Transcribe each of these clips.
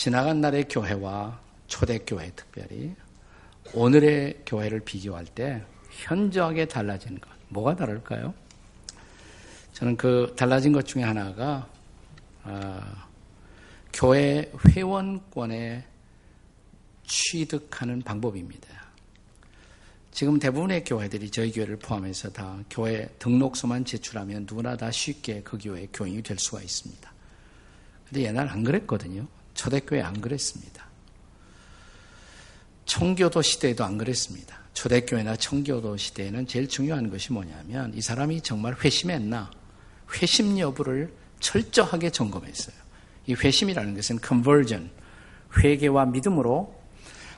지나간 날의 교회와 초대교회 특별히 오늘의 교회를 비교할 때 현저하게 달라진 것. 뭐가 다를까요? 저는 그 달라진 것 중에 하나가 어, 교회 회원권에 취득하는 방법입니다. 지금 대부분의 교회들이 저희 교회를 포함해서 다 교회 등록서만 제출하면 누구나 다 쉽게 그 교회의 교인이 될 수가 있습니다. 근데 옛날 안 그랬거든요. 초대교회 안 그랬습니다. 청교도 시대에도 안 그랬습니다. 초대교회나 청교도 시대에는 제일 중요한 것이 뭐냐면 이 사람이 정말 회심했나 회심 여부를 철저하게 점검했어요. 이 회심이라는 것은 conversion, 회개와 믿음으로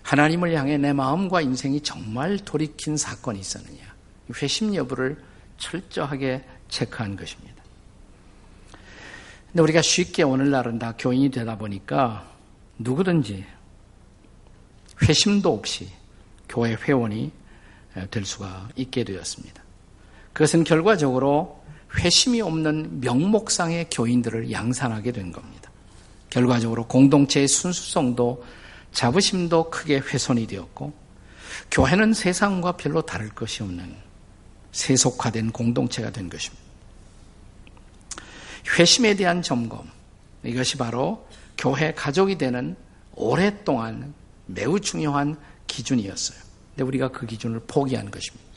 하나님을 향해 내 마음과 인생이 정말 돌이킨 사건이 있었느냐. 회심 여부를 철저하게 체크한 것입니다. 근데 우리가 쉽게 오늘날은 다 교인이 되다 보니까 누구든지 회심도 없이 교회 회원이 될 수가 있게 되었습니다. 그것은 결과적으로 회심이 없는 명목상의 교인들을 양산하게 된 겁니다. 결과적으로 공동체의 순수성도 자부심도 크게 훼손이 되었고 교회는 세상과 별로 다를 것이 없는 세속화된 공동체가 된 것입니다. 회심에 대한 점검 이것이 바로 교회 가족이 되는 오랫동안 매우 중요한 기준이었어요. 근데 우리가 그 기준을 포기한 것입니다.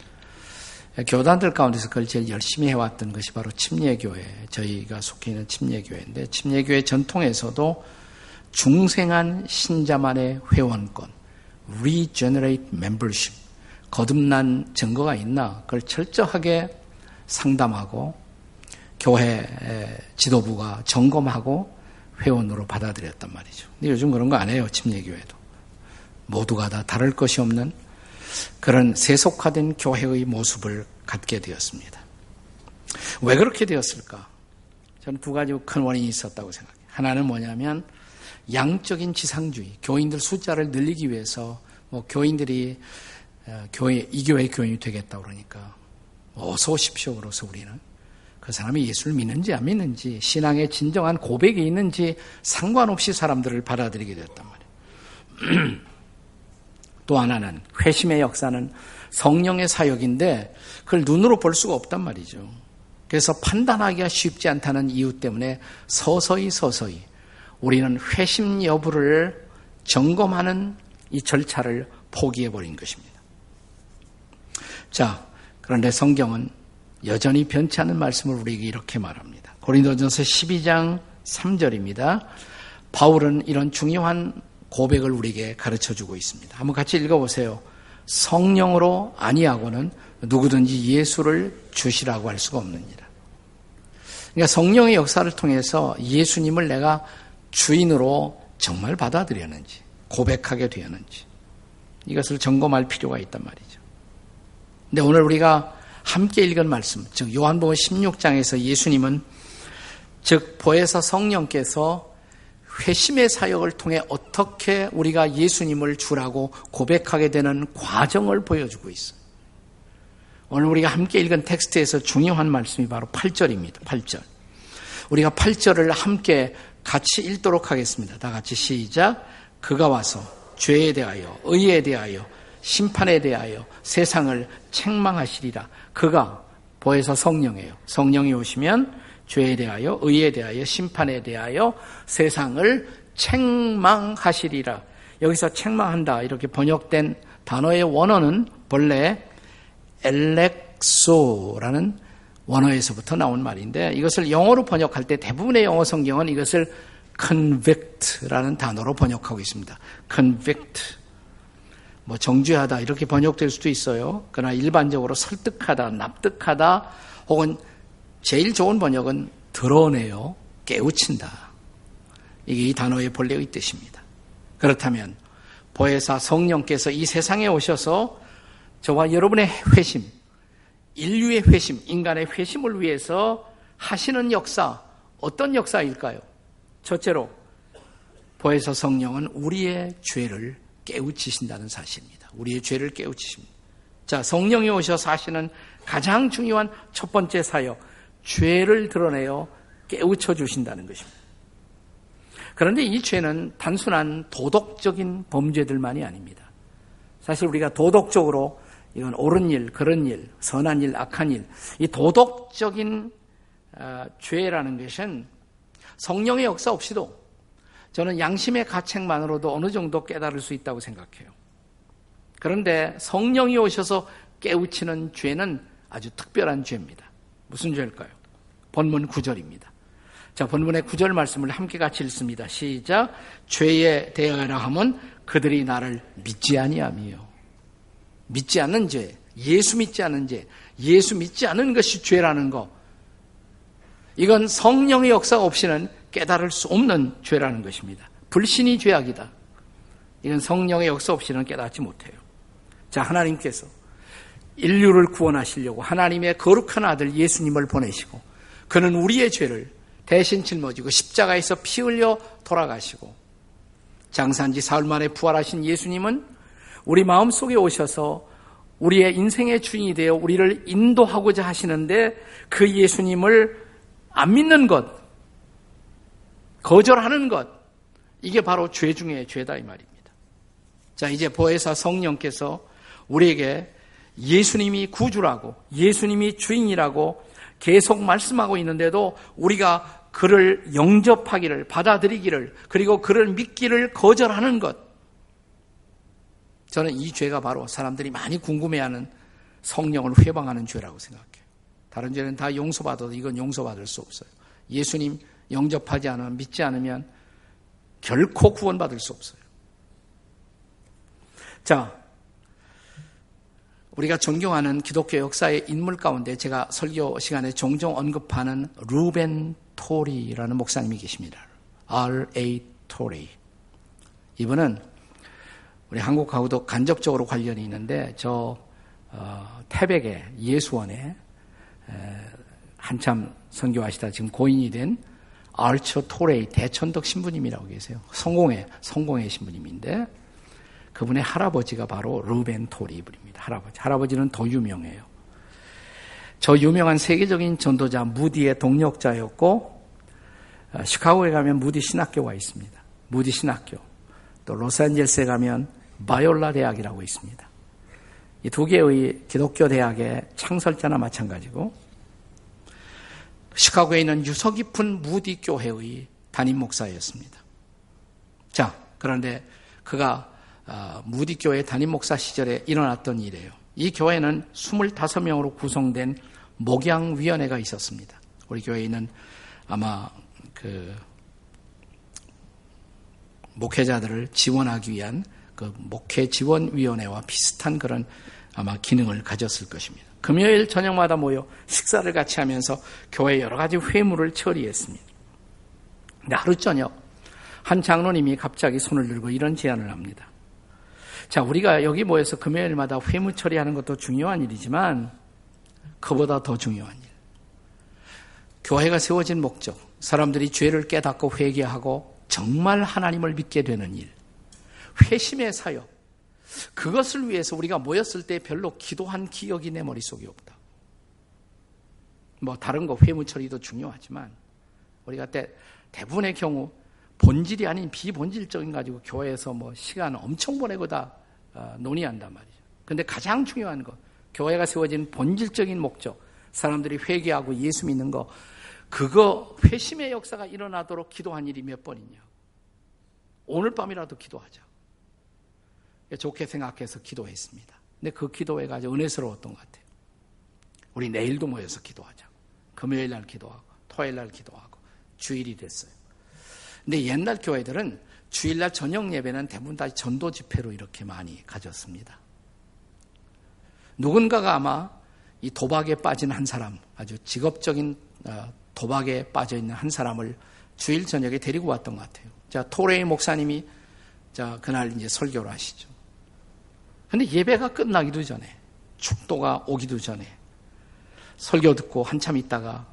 교단들 가운데서 그걸 제일 열심히 해왔던 것이 바로 침례교회, 저희가 속해 있는 침례교회인데, 침례교회 전통에서도 중생한 신자만의 회원권, regenerate membership, 거듭난 증거가 있나, 그걸 철저하게 상담하고, 교회 지도부가 점검하고 회원으로 받아들였단 말이죠. 근데 요즘 그런 거 안 해요, 침례교회도. 모두가 다 다를 것이 없는 그런 세속화된 교회의 모습을 갖게 되었습니다. 왜 그렇게 되었을까? 저는 두 가지 큰 원인이 있었다고 생각해요. 하나는 뭐냐면 양적인 지상주의, 교인들 숫자를 늘리기 위해서 뭐 교인들이 어, 교회 이 교회 교인이 되겠다 그러니까 어서 오십시오 그래서 우리는 그 사람이 예수를 믿는지 안 믿는지 신앙의 진정한 고백이 있는지 상관없이 사람들을 받아들이게 되었단 말이에요. 또 하나는 회심의 역사는 성령의 사역인데 그걸 눈으로 볼 수가 없단 말이죠. 그래서 판단하기가 쉽지 않다는 이유 때문에 서서히 서서히 우리는 회심 여부를 점검하는 이 절차를 포기해 버린 것입니다. 자, 그런데 성경은 여전히 변치 않은 말씀을 우리에게 이렇게 말합니다. 고린도전서 12장 3절입니다. 바울은 이런 중요한 고백을 우리에게 가르쳐 주고 있습니다. 한번 같이 읽어 보세요. 성령으로 아니하고는 누구든지 예수를 주시라고 할 수가 없느니라. 그러니까 성령의 역사를 통해서 예수님을 내가 주인으로 정말 받아들였는지, 고백하게 되었는지, 이것을 점검할 필요가 있단 말이죠. 근데 오늘 우리가 함께 읽은 말씀, 즉, 요한복음 16장에서 예수님은 즉, 보혜사 성령께서 회심의 사역을 통해 어떻게 우리가 예수님을 주라고 고백하게 되는 과정을 보여주고 있어요. 오늘 우리가 함께 읽은 텍스트에서 중요한 말씀이 바로 8절입니다. 8절. 우리가 8절을 함께 같이 읽도록 하겠습니다. 다 같이 시작. 그가 와서 죄에 대하여, 의에 대하여, 심판에 대하여 세상을 책망하시리라. 그가 보혜사 성령이에요. 성령이 오시면 죄에 대하여, 의에 대하여, 심판에 대하여 세상을 책망하시리라. 여기서 책망한다 이렇게 번역된 단어의 원어는 본래 엘렉소라는 원어에서부터 나온 말인데 이것을 영어로 번역할 때 대부분의 영어 성경은 이것을 convict라는 단어로 번역하고 있습니다. convict. 뭐 정죄하다 이렇게 번역될 수도 있어요. 그러나 일반적으로 설득하다, 납득하다 혹은 제일 좋은 번역은 드러내요, 깨우친다. 이게 이 단어의 본래의 뜻입니다. 그렇다면 보혜사 성령께서 이 세상에 오셔서 저와 여러분의 회심, 인류의 회심, 인간의 회심을 위해서 하시는 역사, 어떤 역사일까요? 첫째로, 보혜사 성령은 우리의 죄를 깨우치신다는 사실입니다. 우리의 죄를 깨우치십니다. 자, 성령이 오셔서 하시는 가장 중요한 첫 번째 사역, 죄를 드러내어 깨우쳐 주신다는 것입니다. 그런데 이 죄는 단순한 도덕적인 범죄들만이 아닙니다. 사실 우리가 도덕적으로 이건 옳은 일, 그런 일, 선한 일, 악한 일, 이 도덕적인 어, 죄라는 것은 성령의 역사 없이도 저는 양심의 가책만으로도 어느 정도 깨달을 수 있다고 생각해요. 그런데 성령이 오셔서 깨우치는 죄는 아주 특별한 죄입니다. 무슨 죄일까요? 본문 9절입니다. 자, 본문의 9절 말씀을 함께 같이 읽습니다. 시작. 죄에 대하여 하면 그들이 나를 믿지 아니하며 믿지 않는 죄, 예수 믿지 않는 죄, 예수 믿지 않는 것이 죄라는 거. 이건 성령의 역사 없이는 깨달을 수 없는 죄라는 것입니다. 불신이 죄악이다. 이건 성령의 역사 없이는 깨닫지 못해요. 자, 하나님께서 인류를 구원하시려고 하나님의 거룩한 아들 예수님을 보내시고 그는 우리의 죄를 대신 짊어지고 십자가에서 피 흘려 돌아가시고 장산지 사흘 만에 부활하신 예수님은 우리 마음 속에 오셔서 우리의 인생의 주인이 되어 우리를 인도하고자 하시는데 그 예수님을 안 믿는 것, 거절하는 것, 이게 바로 죄 중에 죄다 이 말입니다. 자, 이제 보혜사 성령께서 우리에게 예수님이 구주라고, 예수님이 주인이라고 계속 말씀하고 있는데도 우리가 그를 영접하기를, 받아들이기를, 그리고 그를 믿기를 거절하는 것. 저는 이 죄가 바로 사람들이 많이 궁금해하는 성령을 회방하는 죄라고 생각해요. 다른 죄는 다 용서받아도 이건 용서받을 수 없어요. 예수님 영접하지 않으면, 믿지 않으면 결코 구원받을 수 없어요. 자, 우리가 존경하는 기독교 역사의 인물 가운데 제가 설교 시간에 종종 언급하는 루벤 토리라는 목사님이 계십니다. R.A. 토리. 이분은 우리 한국하고도 간접적으로 관련이 있는데 저 어, 태백의 예수원에 에, 한참 선교하시다 지금 고인이 된 알처 토레이 대천덕 신부님이라고 계세요. 성공의 성공의 신부님인데 그분의 할아버지가 바로 루벤 토리 이분입니다. 할아버지. 할아버지는 더 유명해요. 저 유명한 세계적인 전도자 무디의 동력자였고 어, 시카고에 가면 무디 신학교가 있습니다. 무디 신학교. 또 로스앤젤스에 가면 바이올라 대학이라고 있습니다. 이 두 개의 기독교 대학의 창설자나 마찬가지고 시카고에 있는 유서 깊은 무디 교회의 담임 목사였습니다. 자, 그런데 그가 아, 무디 교회 담임 목사 시절에 일어났던 일이에요. 이 교회는 25명으로 구성된 목양위원회가 있었습니다. 우리 교회에는 아마 그 목회자들을 지원하기 위한 그 목회 지원위원회와 비슷한 그런 아마 기능을 가졌을 것입니다. 금요일 저녁마다 모여 식사를 같이 하면서 교회 여러 가지 회무를 처리했습니다. 근데 하루 저녁 한 장로님이 갑자기 손을 들고 이런 제안을 합니다. 자, 우리가 여기 모여서 금요일마다 회무 처리하는 것도 중요한 일이지만 그보다 더 중요한 일. 교회가 세워진 목적, 사람들이 죄를 깨닫고 회개하고 정말 하나님을 믿게 되는 일. 회심의 사역. 그것을 위해서 우리가 모였을 때 별로 기도한 기억이 내 머릿속에 없다. 뭐 다른 거 회무 처리도 중요하지만 우리가 때 대부분의 경우 본질이 아닌 비본질적인 가지고 교회에서 뭐 시간 엄청 보내고 다 어, 논의한단 말이죠. 근데 가장 중요한 거 교회가 세워진 본질적인 목적 사람들이 회개하고 예수 믿는 거 그거 회심의 역사가 일어나도록 기도한 일이 몇 번이냐. 오늘 밤이라도 기도하자. 좋게 생각해서 기도했습니다. 근데 그 기도회 가지고 은혜스러웠던 것 같아요. 우리 내일도 모여서 기도하자. 금요일 날 기도하고, 토요일 날 기도하고, 주일이 됐어요. 근데 옛날 교회들은 주일날 저녁 예배는 대부분 다 전도 집회로 이렇게 많이 가졌습니다. 누군가가 아마 이 도박에 빠진 한 사람, 아주 직업적인 어, 도박에 빠져 있는 한 사람을 주일 저녁에 데리고 왔던 것 같아요. 자, 토레이 목사님이 자, 그날 이제 설교를 하시죠. 근데 예배가 끝나기도 전에, 축도가 오기도 전에, 설교 듣고 한참 있다가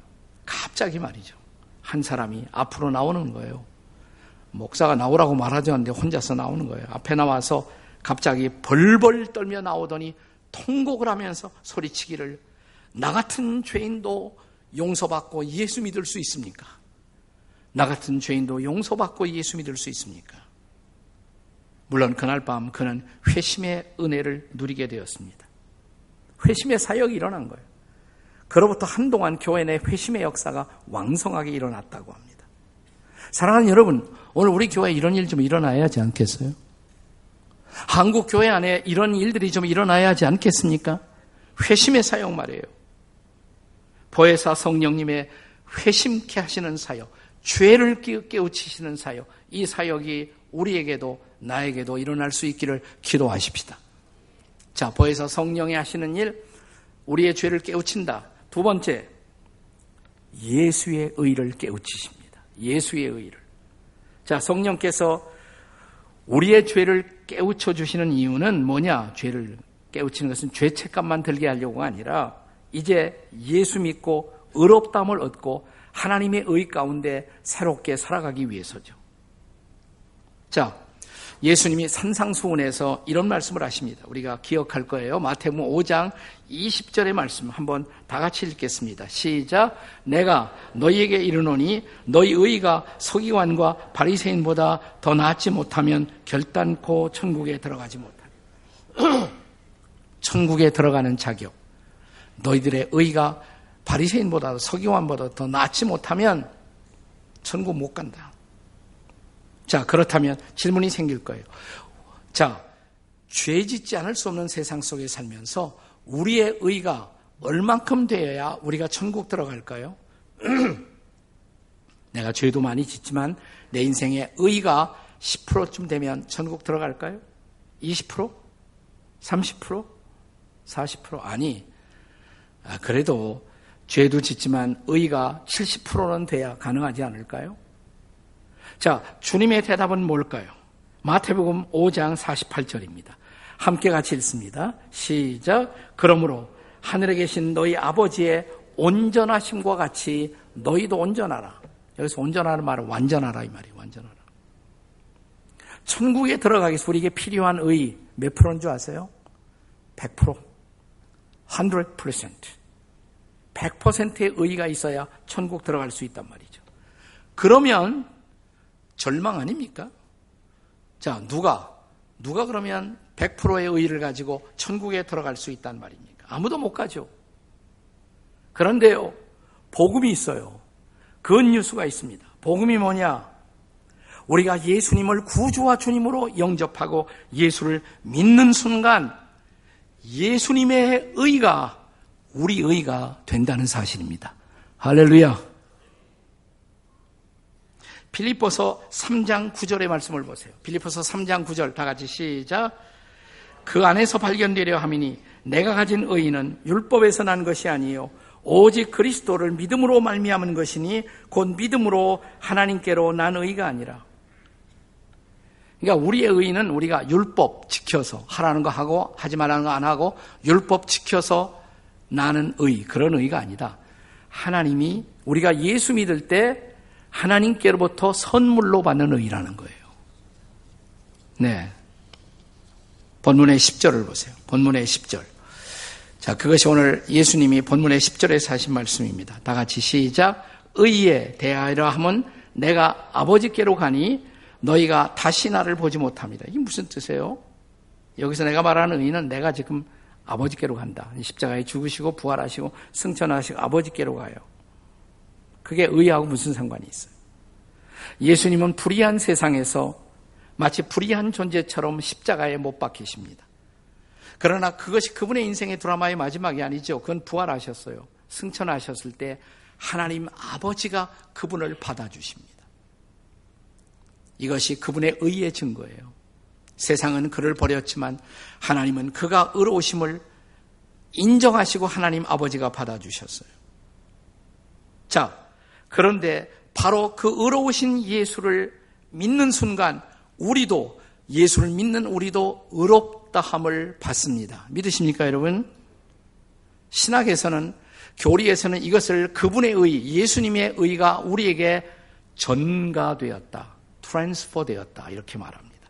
갑자기 말이죠. 한 사람이 앞으로 나오는 거예요. 목사가 나오라고 말하지 않는데 혼자서 나오는 거예요. 앞에 나와서 갑자기 벌벌 떨며 나오더니 통곡을 하면서 소리치기를 나 같은 죄인도 용서받고 예수 믿을 수 있습니까? 나 같은 죄인도 용서받고 예수 믿을 수 있습니까? 물론 그날 밤 그는 회심의 은혜를 누리게 되었습니다. 회심의 사역이 일어난 거예요. 그로부터 한동안 교회 내 회심의 역사가 왕성하게 일어났다고 합니다. 사랑하는 여러분, 오늘 우리 교회에 이런 일 좀 일어나야 하지 않겠어요? 한국 교회 안에 이런 일들이 좀 일어나야 하지 않겠습니까? 회심의 사역 말이에요. 보혜사 성령님의 회심케 하시는 사역, 죄를 깨우치시는 사역, 이 사역이 우리에게도 나에게도 일어날 수 있기를 기도하십시다. 자, 보혜사 성령이 하시는 일, 우리의 죄를 깨우친다. 두 번째, 예수의 의를 깨우치십니다. 예수의 의를. 자, 성령께서 우리의 죄를 깨우쳐 주시는 이유는 뭐냐? 죄를 깨우치는 것은 죄책감만 들게 하려고가 아니라 이제 예수 믿고 의롭담을 얻고 하나님의 의 가운데 새롭게 살아가기 위해서죠. 자, 예수님이 산상수훈에서 이런 말씀을 하십니다. 우리가 기억할 거예요. 마태복음 5장 20절의 말씀 한번 다 같이 읽겠습니다. 시작. 내가 너희에게 이르노니 너희 의가 서기관과 바리새인보다 더 낫지 못하면 결단코 천국에 들어가지 못하리. 천국에 들어가는 자격. 너희들의 의가 바리새인보다 서기관보다 더 낫지 못하면 천국 못 간다. 자, 그렇다면 질문이 생길 거예요. 자, 죄 짓지 않을 수 없는 세상 속에 살면서 우리의 의가 얼만큼 되어야 우리가 천국 들어갈까요? 내가 죄도 많이 짓지만 내 인생의 의가 10%쯤 되면 천국 들어갈까요? 20%? 30%? 40%? 아니, 아, 그래도 죄도 짓지만 의가 70%는 돼야 가능하지 않을까요? 자, 주님의 대답은 뭘까요? 마태복음 5장 48절입니다. 함께 같이 읽습니다. 시작. 그러므로 하늘에 계신 너희 아버지의 온전하심과 같이 너희도 온전하라. 여기서 온전하는 말은 완전하라 이 말이에요. 완전하라. 천국에 들어가기 위해서 우리에게 필요한 의 몇 프로인 줄 아세요? 100%. 100%. 100%의 의가 있어야 천국 들어갈 수 있단 말이죠. 그러면 절망 아닙니까? 자, 누가, 누가 그러면 100%의 의의를 가지고 천국에 들어갈 수 있단 말입니까? 아무도 못 가죠. 그런데요, 복음이 있어요. 그 뉴스가 있습니다. 복음이 뭐냐? 우리가 예수님을 구주와 주님으로 영접하고 예수를 믿는 순간 예수님의 의가 우리 의가 된다는 사실입니다. 할렐루야. 빌립보서 3장 9절의 말씀을 보세요. 빌립보서 3장 9절 다 같이 시작. 그 안에서 발견되려 함이니 내가 가진 의는 율법에서 난 것이 아니요 오직 그리스도를 믿음으로 말미암은 것이니 곧 믿음으로 하나님께로 난 의가 아니라. 그러니까 우리의 의는 우리가 율법 지켜서 하라는 거 하고 하지 말라는 거 안 하고 율법 지켜서 나는 의 그런 의가 아니다. 하나님이 우리가 예수 믿을 때 하나님께로부터 선물로 받는 의라는 거예요. 네. 본문의 10절을 보세요. 본문의 10절. 자, 그것이 오늘 예수님이 본문의 10절에서 하신 말씀입니다. 다 같이 시작. 의에 대하여 하면 내가 아버지께로 가니 너희가 다시 나를 보지 못합니다. 이게 무슨 뜻이에요? 여기서 내가 말하는 의는 내가 지금 아버지께로 간다. 십자가에 죽으시고 부활하시고 승천하시고 아버지께로 가요. 그게 의하고 무슨 상관이 있어요? 예수님은 불의한 세상에서 마치 불의한 존재처럼 십자가에 못 박히십니다. 그러나 그것이 그분의 인생의 드라마의 마지막이 아니죠. 그건 부활하셨어요. 승천하셨을 때 하나님 아버지가 그분을 받아주십니다. 이것이 그분의 의의 증거예요. 세상은 그를 버렸지만 하나님은 그가 의로우심을 인정하시고 하나님 아버지가 받아주셨어요. 자, 그런데 바로 그 의로우신 예수를 믿는 순간 우리도 예수를 믿는 우리도 의롭다함을 받습니다. 믿으십니까, 여러분? 신학에서는 교리에서는 이것을 그분의 의, 예수님의 의가 우리에게 전가되었다, transfer 되었다 이렇게 말합니다.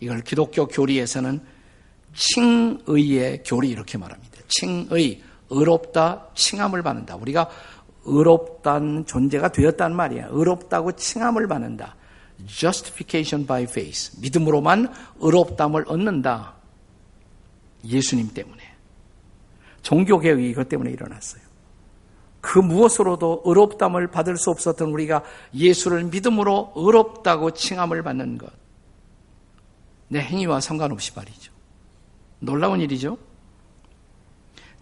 이걸 기독교 교리에서는 칭의의 교리 이렇게 말합니다. 칭의, 의롭다, 칭함을 받는다. 우리가 의롭다는 존재가 되었단 말이야. 의롭다고 칭함을 받는다. justification by faith. 믿음으로만 의롭다 함을 얻는다. 예수님 때문에. 종교개혁이 이것 때문에 일어났어요. 그 무엇으로도 의롭담을 받을 수 없었던 우리가 예수를 믿음으로 의롭다고 칭함을 받는 것. 내 행위와 상관없이 말이죠. 놀라운 일이죠.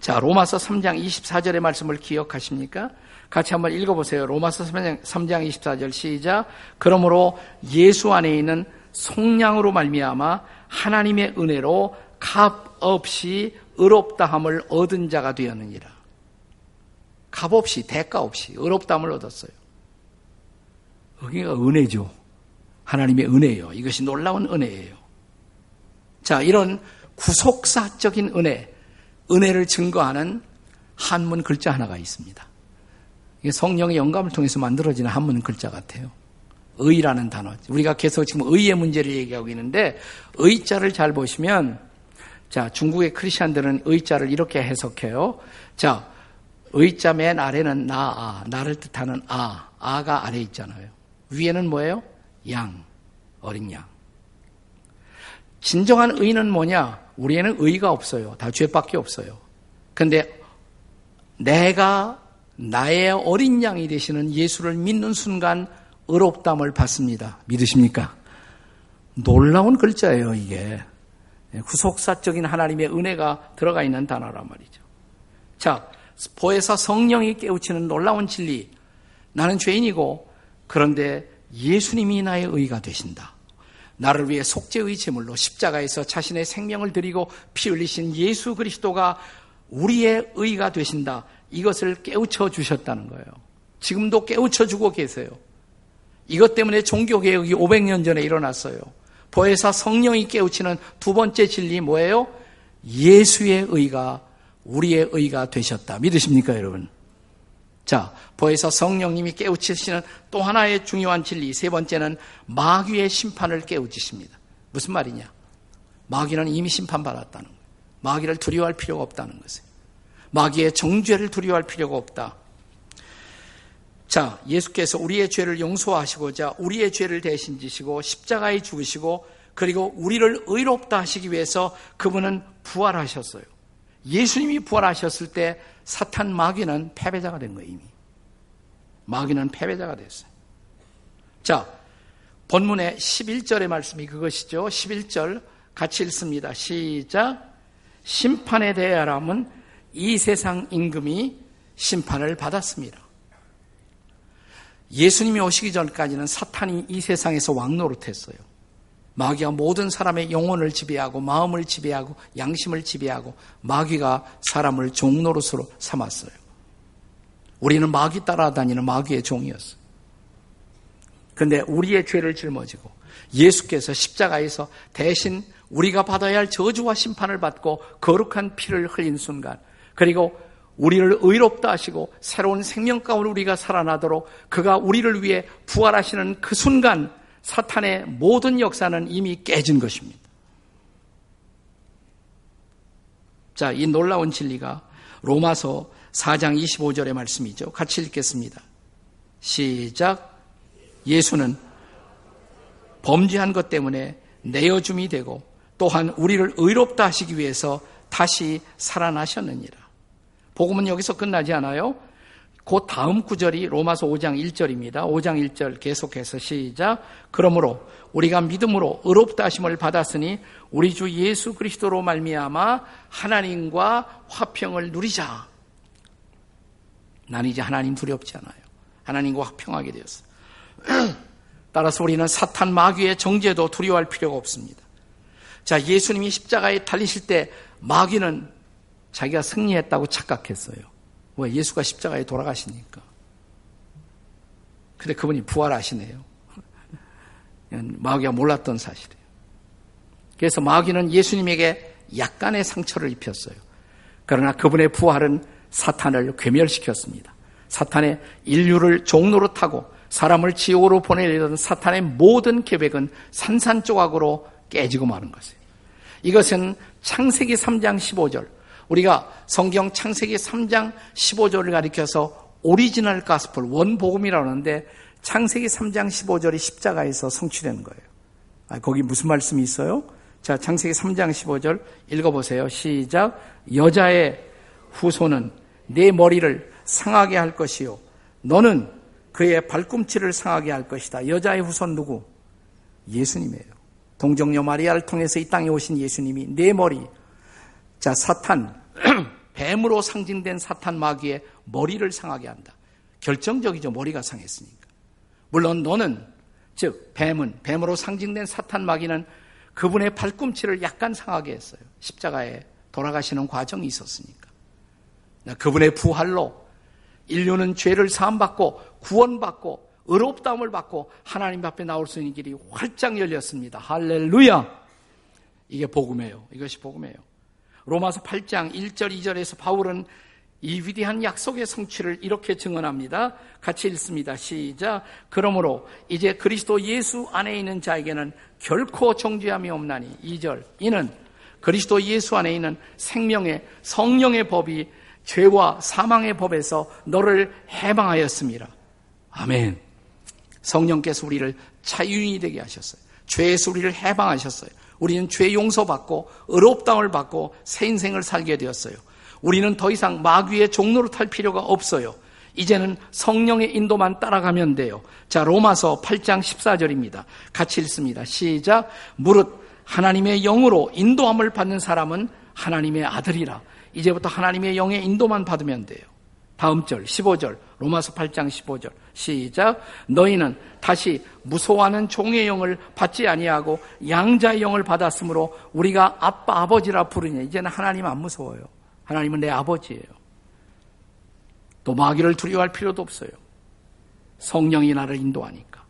자, 로마서 3장 24절의 말씀을 기억하십니까? 같이 한번 읽어보세요. 로마서 3장, 3장 24절 시작. 그러므로 예수 안에 있는 속량으로 말미암아 하나님의 은혜로 값 없이 의롭다함을 얻은 자가 되었느니라. 값 없이 대가 없이 의롭다함을 얻었어요. 여기가 은혜죠. 하나님의 은혜예요. 이것이 놀라운 은혜예요. 자, 이런 구속사적인 은혜, 은혜를 증거하는 한문 글자 하나가 있습니다. 이게 성령의 영감을 통해서 만들어지는 한문 글자 같아요. 의라는 단어. 우리가 계속 지금 의의 문제를 얘기하고 있는데 의자를 잘 보시면 자, 중국의 크리스천들은 의자를 이렇게 해석해요. 자, 의자 맨 아래는 나, 아, 나를 뜻하는 아, 아가 아래 있잖아요. 위에는 뭐예요? 양, 어린 양. 진정한 의는 뭐냐? 우리에는 의가 없어요. 다 죄밖에 없어요. 근데 내가 나의 어린 양이 되시는 예수를 믿는 순간 의롭담을 받습니다. 믿으십니까? 놀라운 글자예요, 이게. 구속사적인 하나님의 은혜가 들어가 있는 단어란 말이죠. 자, 보혜사 성령이 깨우치는 놀라운 진리. 나는 죄인이고, 그런데 예수님이 나의 의가 되신다. 나를 위해 속죄의 제물로 십자가에서 자신의 생명을 드리고 피 흘리신 예수 그리스도가 우리의 의가 되신다. 이것을 깨우쳐 주셨다는 거예요. 지금도 깨우쳐 주고 계세요. 이것 때문에 종교개혁이 500년 전에 일어났어요. 보혜사 성령이 깨우치는 두 번째 진리 뭐예요? 예수의 의가 우리의 의가 되셨다. 믿으십니까, 여러분? 자, 보혜사 성령님이 깨우치시는 또 하나의 중요한 진리, 세 번째는 마귀의 심판을 깨우치십니다. 무슨 말이냐? 마귀는 이미 심판받았다는 거예요. 마귀를 두려워할 필요가 없다는 것이에요. 마귀의 정죄를 두려워할 필요가 없다. 자, 예수께서 우리의 죄를 용서하시고자 우리의 죄를 대신 지시고 십자가에 죽으시고 그리고 우리를 의롭다 하시기 위해서 그분은 부활하셨어요. 예수님이 부활하셨을 때 사탄 마귀는 패배자가 된 거예요, 이미. 마귀는 패배자가 됐어요. 자, 본문의 11절의 말씀이 그것이죠. 11절 같이 읽습니다. 시작. 심판에 대하라면 이 세상 임금이 심판을 받았습니다. 예수님이 오시기 전까지는 사탄이 이 세상에서 왕노릇했어요. 마귀가 모든 사람의 영혼을 지배하고 마음을 지배하고 양심을 지배하고 마귀가 사람을 종노릇으로 삼았어요. 우리는 마귀 따라다니는 마귀의 종이었어요. 근데 우리의 죄를 짊어지고 예수께서 십자가에서 대신 우리가 받아야 할 저주와 심판을 받고 거룩한 피를 흘린 순간 그리고 우리를 의롭다 하시고 새로운 생명 가운데 우리가 살아나도록 그가 우리를 위해 부활하시는 그 순간 사탄의 모든 역사는 이미 깨진 것입니다. 자, 이 놀라운 진리가 로마서 4장 25절의 말씀이죠. 같이 읽겠습니다. 시작. 예수는 범죄한 것 때문에 내어줌이 되고 또한 우리를 의롭다 하시기 위해서 다시 살아나셨느니라. 복음은 여기서 끝나지 않아요. 그 다음 구절이 로마서 5장 1절입니다. 5장 1절 계속해서 시작. 그러므로 우리가 믿음으로 의롭다 하심을 받았으니 우리 주 예수 그리스도로 말미암아 하나님과 화평을 누리자. 난 이제 하나님 두렵지 않아요. 하나님과 화평하게 되었어. 따라서 우리는 사탄 마귀의 정죄도 두려워할 필요가 없습니다. 자, 예수님이 십자가에 달리실 때 마귀는 자기가 승리했다고 착각했어요. 왜? 예수가 십자가에 돌아가시니까. 근데 그분이 부활하시네요. 마귀가 몰랐던 사실이에요. 그래서 마귀는 예수님에게 약간의 상처를 입혔어요. 그러나 그분의 부활은 사탄을 괴멸시켰습니다. 사탄의 인류를 종노릇하고 사람을 지옥으로 보내려던 사탄의 모든 계획은 산산조각으로 깨지고 마는 것이에요. 이것은 창세기 3장 15절, 우리가 성경 창세기 3장 15절을 가리켜서 original gospel, 원복음이라고 하는데 창세기 3장 15절이 십자가에서 성취되는 거예요. 아, 거기 무슨 말씀이 있어요? 자, 창세기 3장 15절 읽어보세요. 시작. 여자의 후손은 내 머리를 상하게 할 것이요. 너는 그의 발꿈치를 상하게 할 것이다. 여자의 후손 누구? 예수님이에요. 동정녀 마리아를 통해서 이 땅에 오신 예수님이 내 머리. 자, 사탄. 뱀으로 상징된 사탄 마귀의 머리를 상하게 한다. 결정적이죠. 머리가 상했으니까. 물론 너는 즉 뱀은 뱀으로 상징된 사탄 마귀는 그분의 발꿈치를 약간 상하게 했어요. 십자가에 돌아가시는 과정이 있었으니까. 그분의 부활로 인류는 죄를 사함받고 구원받고 의롭다함을 받고 하나님 앞에 나올 수 있는 길이 활짝 열렸습니다. 할렐루야! 이게 복음이에요. 이것이 복음이에요. 로마서 8장 1절 2절에서 바울은 이 위대한 약속의 성취를 이렇게 증언합니다. 같이 읽습니다. 시작. 그러므로 이제 그리스도 예수 안에 있는 자에게는 결코 정죄함이 없나니 2절. 이는 그리스도 예수 안에 있는 생명의 성령의 법이 죄와 사망의 법에서 너를 해방하였습니다. 아멘. 성령께서 우리를 자유인이 되게 하셨어요. 죄에서 우리를 해방하셨어요. 우리는 죄 용서받고 의롭다움을 받고 새 인생을 살게 되었어요. 우리는 더 이상 마귀의 종로를 탈 필요가 없어요. 이제는 성령의 인도만 따라가면 돼요. 자, 로마서 8장 14절입니다. 같이 읽습니다. 시작. 무릇 하나님의 영으로 인도함을 받는 사람은 하나님의 아들이라. 이제부터 하나님의 영의 인도만 받으면 돼요. 다음 절 15절 로마서 8장 15절 시작 너희는 다시 무서워하는 종의 영을 받지 아니하고 양자의 영을 받았으므로 우리가 아빠 아버지라 부르니 이제는 하나님 안 무서워요. 하나님은 내 아버지예요. 또 마귀를 두려워할 필요도 없어요. 성령이 나를 인도하니까.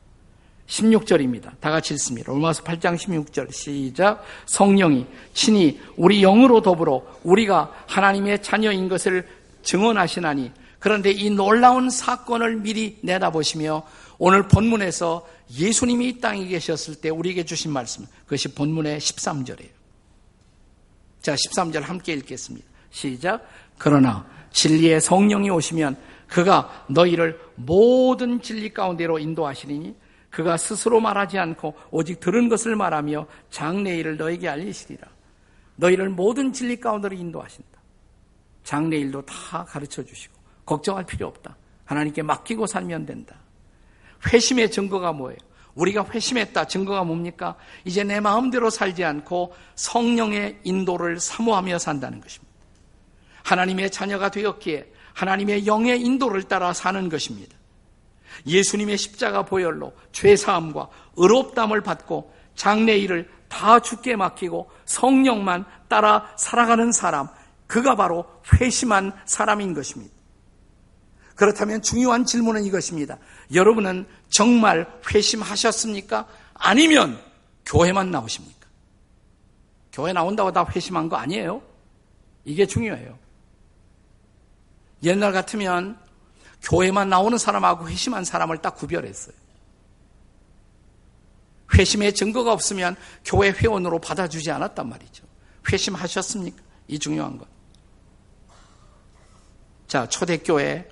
16절입니다. 다 같이 읽습니다. 로마서 8장 16절 시작. 성령이 친히 우리 영으로 더불어 우리가 하나님의 자녀인 것을 증언하시나니 그런데 이 놀라운 사건을 미리 내다보시며 오늘 본문에서 예수님이 이 땅에 계셨을 때 우리에게 주신 말씀 그것이 본문의 13절이에요. 자, 13절 함께 읽겠습니다. 시작. 그러나 진리의 성령이 오시면 그가 너희를 모든 진리 가운데로 인도하시리니 그가 스스로 말하지 않고 오직 들은 것을 말하며 장래일을 너에게 알리시리라. 너희를 모든 진리 가운데로 인도하신다. 장래일도 다 가르쳐 주시고 걱정할 필요 없다. 하나님께 맡기고 살면 된다. 회심의 증거가 뭐예요? 우리가 회심했다. 증거가 뭡니까? 이제 내 마음대로 살지 않고 성령의 인도를 사모하며 산다는 것입니다. 하나님의 자녀가 되었기에 하나님의 영의 인도를 따라 사는 것입니다. 예수님의 십자가 보혈로 죄사함과 의롭담을 받고 장래일을 다 죽게 맡기고 성령만 따라 살아가는 사람, 그가 바로 회심한 사람인 것입니다. 그렇다면 중요한 질문은 이것입니다. 여러분은 정말 회심하셨습니까? 아니면 교회만 나오십니까? 교회 나온다고 다 회심한 거 아니에요? 이게 중요해요. 옛날 같으면 교회만 나오는 사람하고 회심한 사람을 딱 구별했어요. 회심의 증거가 없으면 교회 회원으로 받아주지 않았단 말이죠. 회심하셨습니까? 이 중요한 것. 자, 초대교회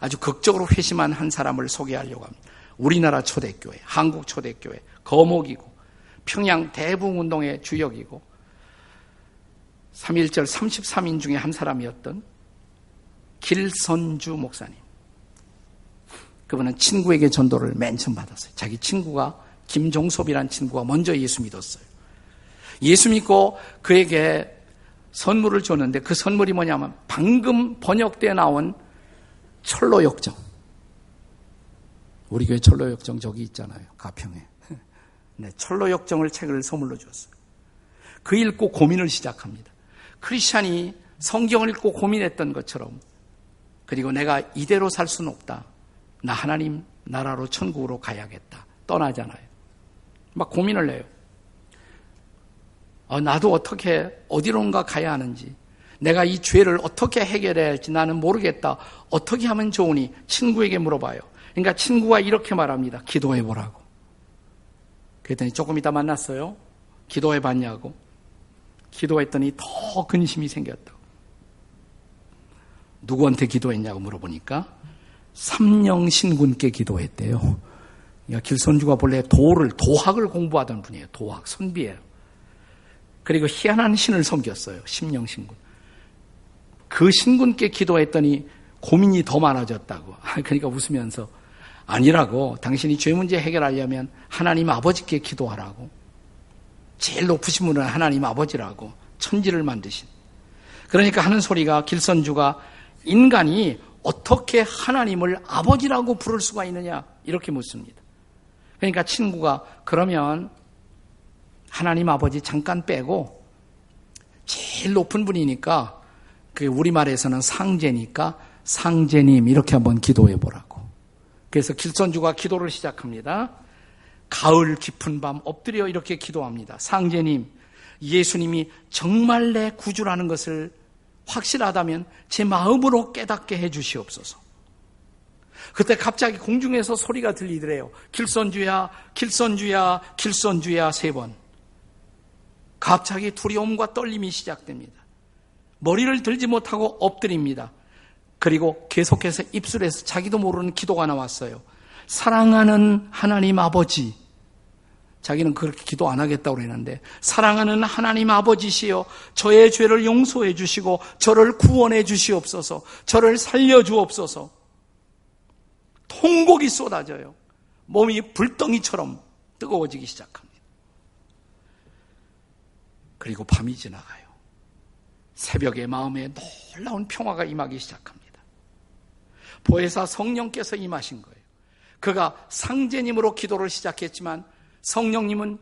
아주 극적으로 회심한 한 사람을 소개하려고 합니다. 우리나라 초대교회, 한국 초대교회, 거목이고, 평양 대붕운동의 주역이고, 3.1절 33인 중에 한 사람이었던 길선주 목사님. 그분은 친구에게 전도를 맨 처음 받았어요. 자기 친구가 김종섭이라는 친구가 먼저 예수 믿었어요. 예수 믿고 그에게 선물을 줬는데 그 선물이 뭐냐면 방금 번역돼 나온 철로 역정. 우리 교회 철로 역정 저기 있잖아요. 가평에. 네, 철로 역정을 책을 선물로 줬어요. 그 읽고 고민을 시작합니다. 크리스찬이 성경을 읽고 고민했던 것처럼 그리고 내가 이대로 살 수는 없다. 나 하나님 나라로 천국으로 가야겠다. 떠나잖아요. 막 고민을 해요. 어, 나도 어떻게 어디론가 가야 하는지 내가 이 죄를 어떻게 해결해야 할지 나는 모르겠다. 어떻게 하면 좋으니 친구에게 물어봐요. 그러니까 친구가 이렇게 말합니다. 기도해 보라고. 그랬더니 조금 이따 만났어요. 기도해 봤냐고. 기도했더니 더 근심이 생겼다. 누구한테 기도했냐고 물어보니까 삼령신군께 기도했대요. 그러니까 길선주가 본래 도를, 도학을 공부하던 분이에요. 도학, 선비예요. 그리고 희한한 신을 섬겼어요. 심령신군. 그 신군께 기도했더니 고민이 더 많아졌다고. 그러니까 웃으면서 아니라고 당신이 죄 문제 해결하려면 하나님 아버지께 기도하라고. 제일 높으신 분은 하나님 아버지라고 천지를 만드신. 그러니까 하는 소리가 길선주가 인간이 어떻게 하나님을 아버지라고 부를 수가 있느냐 이렇게 묻습니다. 그러니까 친구가 그러면 하나님 아버지 잠깐 빼고 제일 높은 분이니까 그 우리말에서는 상제니까 상제님 이렇게 한번 기도해 보라고. 그래서 길선주가 기도를 시작합니다. 가을 깊은 밤 엎드려 이렇게 기도합니다. 상제님, 예수님이 정말 내 구주라는 것을 확실하다면 제 마음으로 깨닫게 해 주시옵소서. 그때 갑자기 공중에서 소리가 들리더래요. 길선주야, 길선주야, 길선주야 세 번. 갑자기 두려움과 떨림이 시작됩니다. 머리를 들지 못하고 엎드립니다. 그리고 계속해서 입술에서 자기도 모르는 기도가 나왔어요. 사랑하는 하나님 아버지. 자기는 그렇게 기도 안 하겠다고 그랬는데, 사랑하는 하나님 아버지시여, 저의 죄를 용서해 주시고, 저를 구원해 주시옵소서, 저를 살려 주옵소서. 통곡이 쏟아져요. 몸이 불덩이처럼 뜨거워지기 시작합니다. 그리고 밤이 지나가요. 새벽에 마음에 놀라운 평화가 임하기 시작합니다. 보혜사 성령께서 임하신 거예요. 그가 상제님으로 기도를 시작했지만 성령님은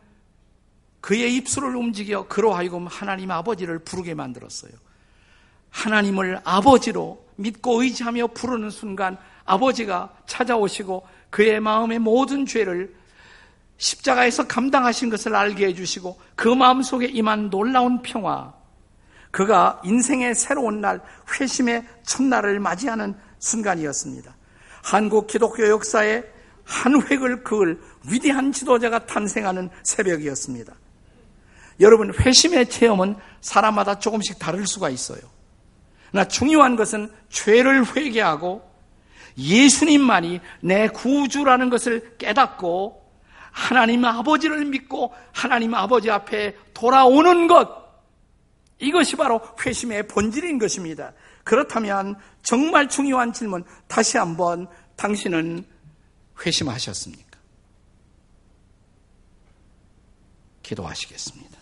그의 입술을 움직여 그로 하여금 하나님 아버지를 부르게 만들었어요. 하나님을 아버지로 믿고 의지하며 부르는 순간 아버지가 찾아오시고 그의 마음의 모든 죄를 십자가에서 감당하신 것을 알게 해주시고 그 마음 속에 임한 놀라운 평화, 그가 인생의 새로운 날, 회심의 첫날을 맞이하는 순간이었습니다. 한국 기독교 역사에 한 획을 그을 위대한 지도자가 탄생하는 새벽이었습니다. 여러분, 회심의 체험은 사람마다 조금씩 다를 수가 있어요. 그러나 중요한 것은 죄를 회개하고 예수님만이 내 구주라는 것을 깨닫고 하나님 아버지를 믿고 하나님 아버지 앞에 돌아오는 것. 이것이 바로 회심의 본질인 것입니다. 그렇다면 정말 중요한 질문 다시 한번 당신은 회심하셨습니까? 기도하시겠습니다.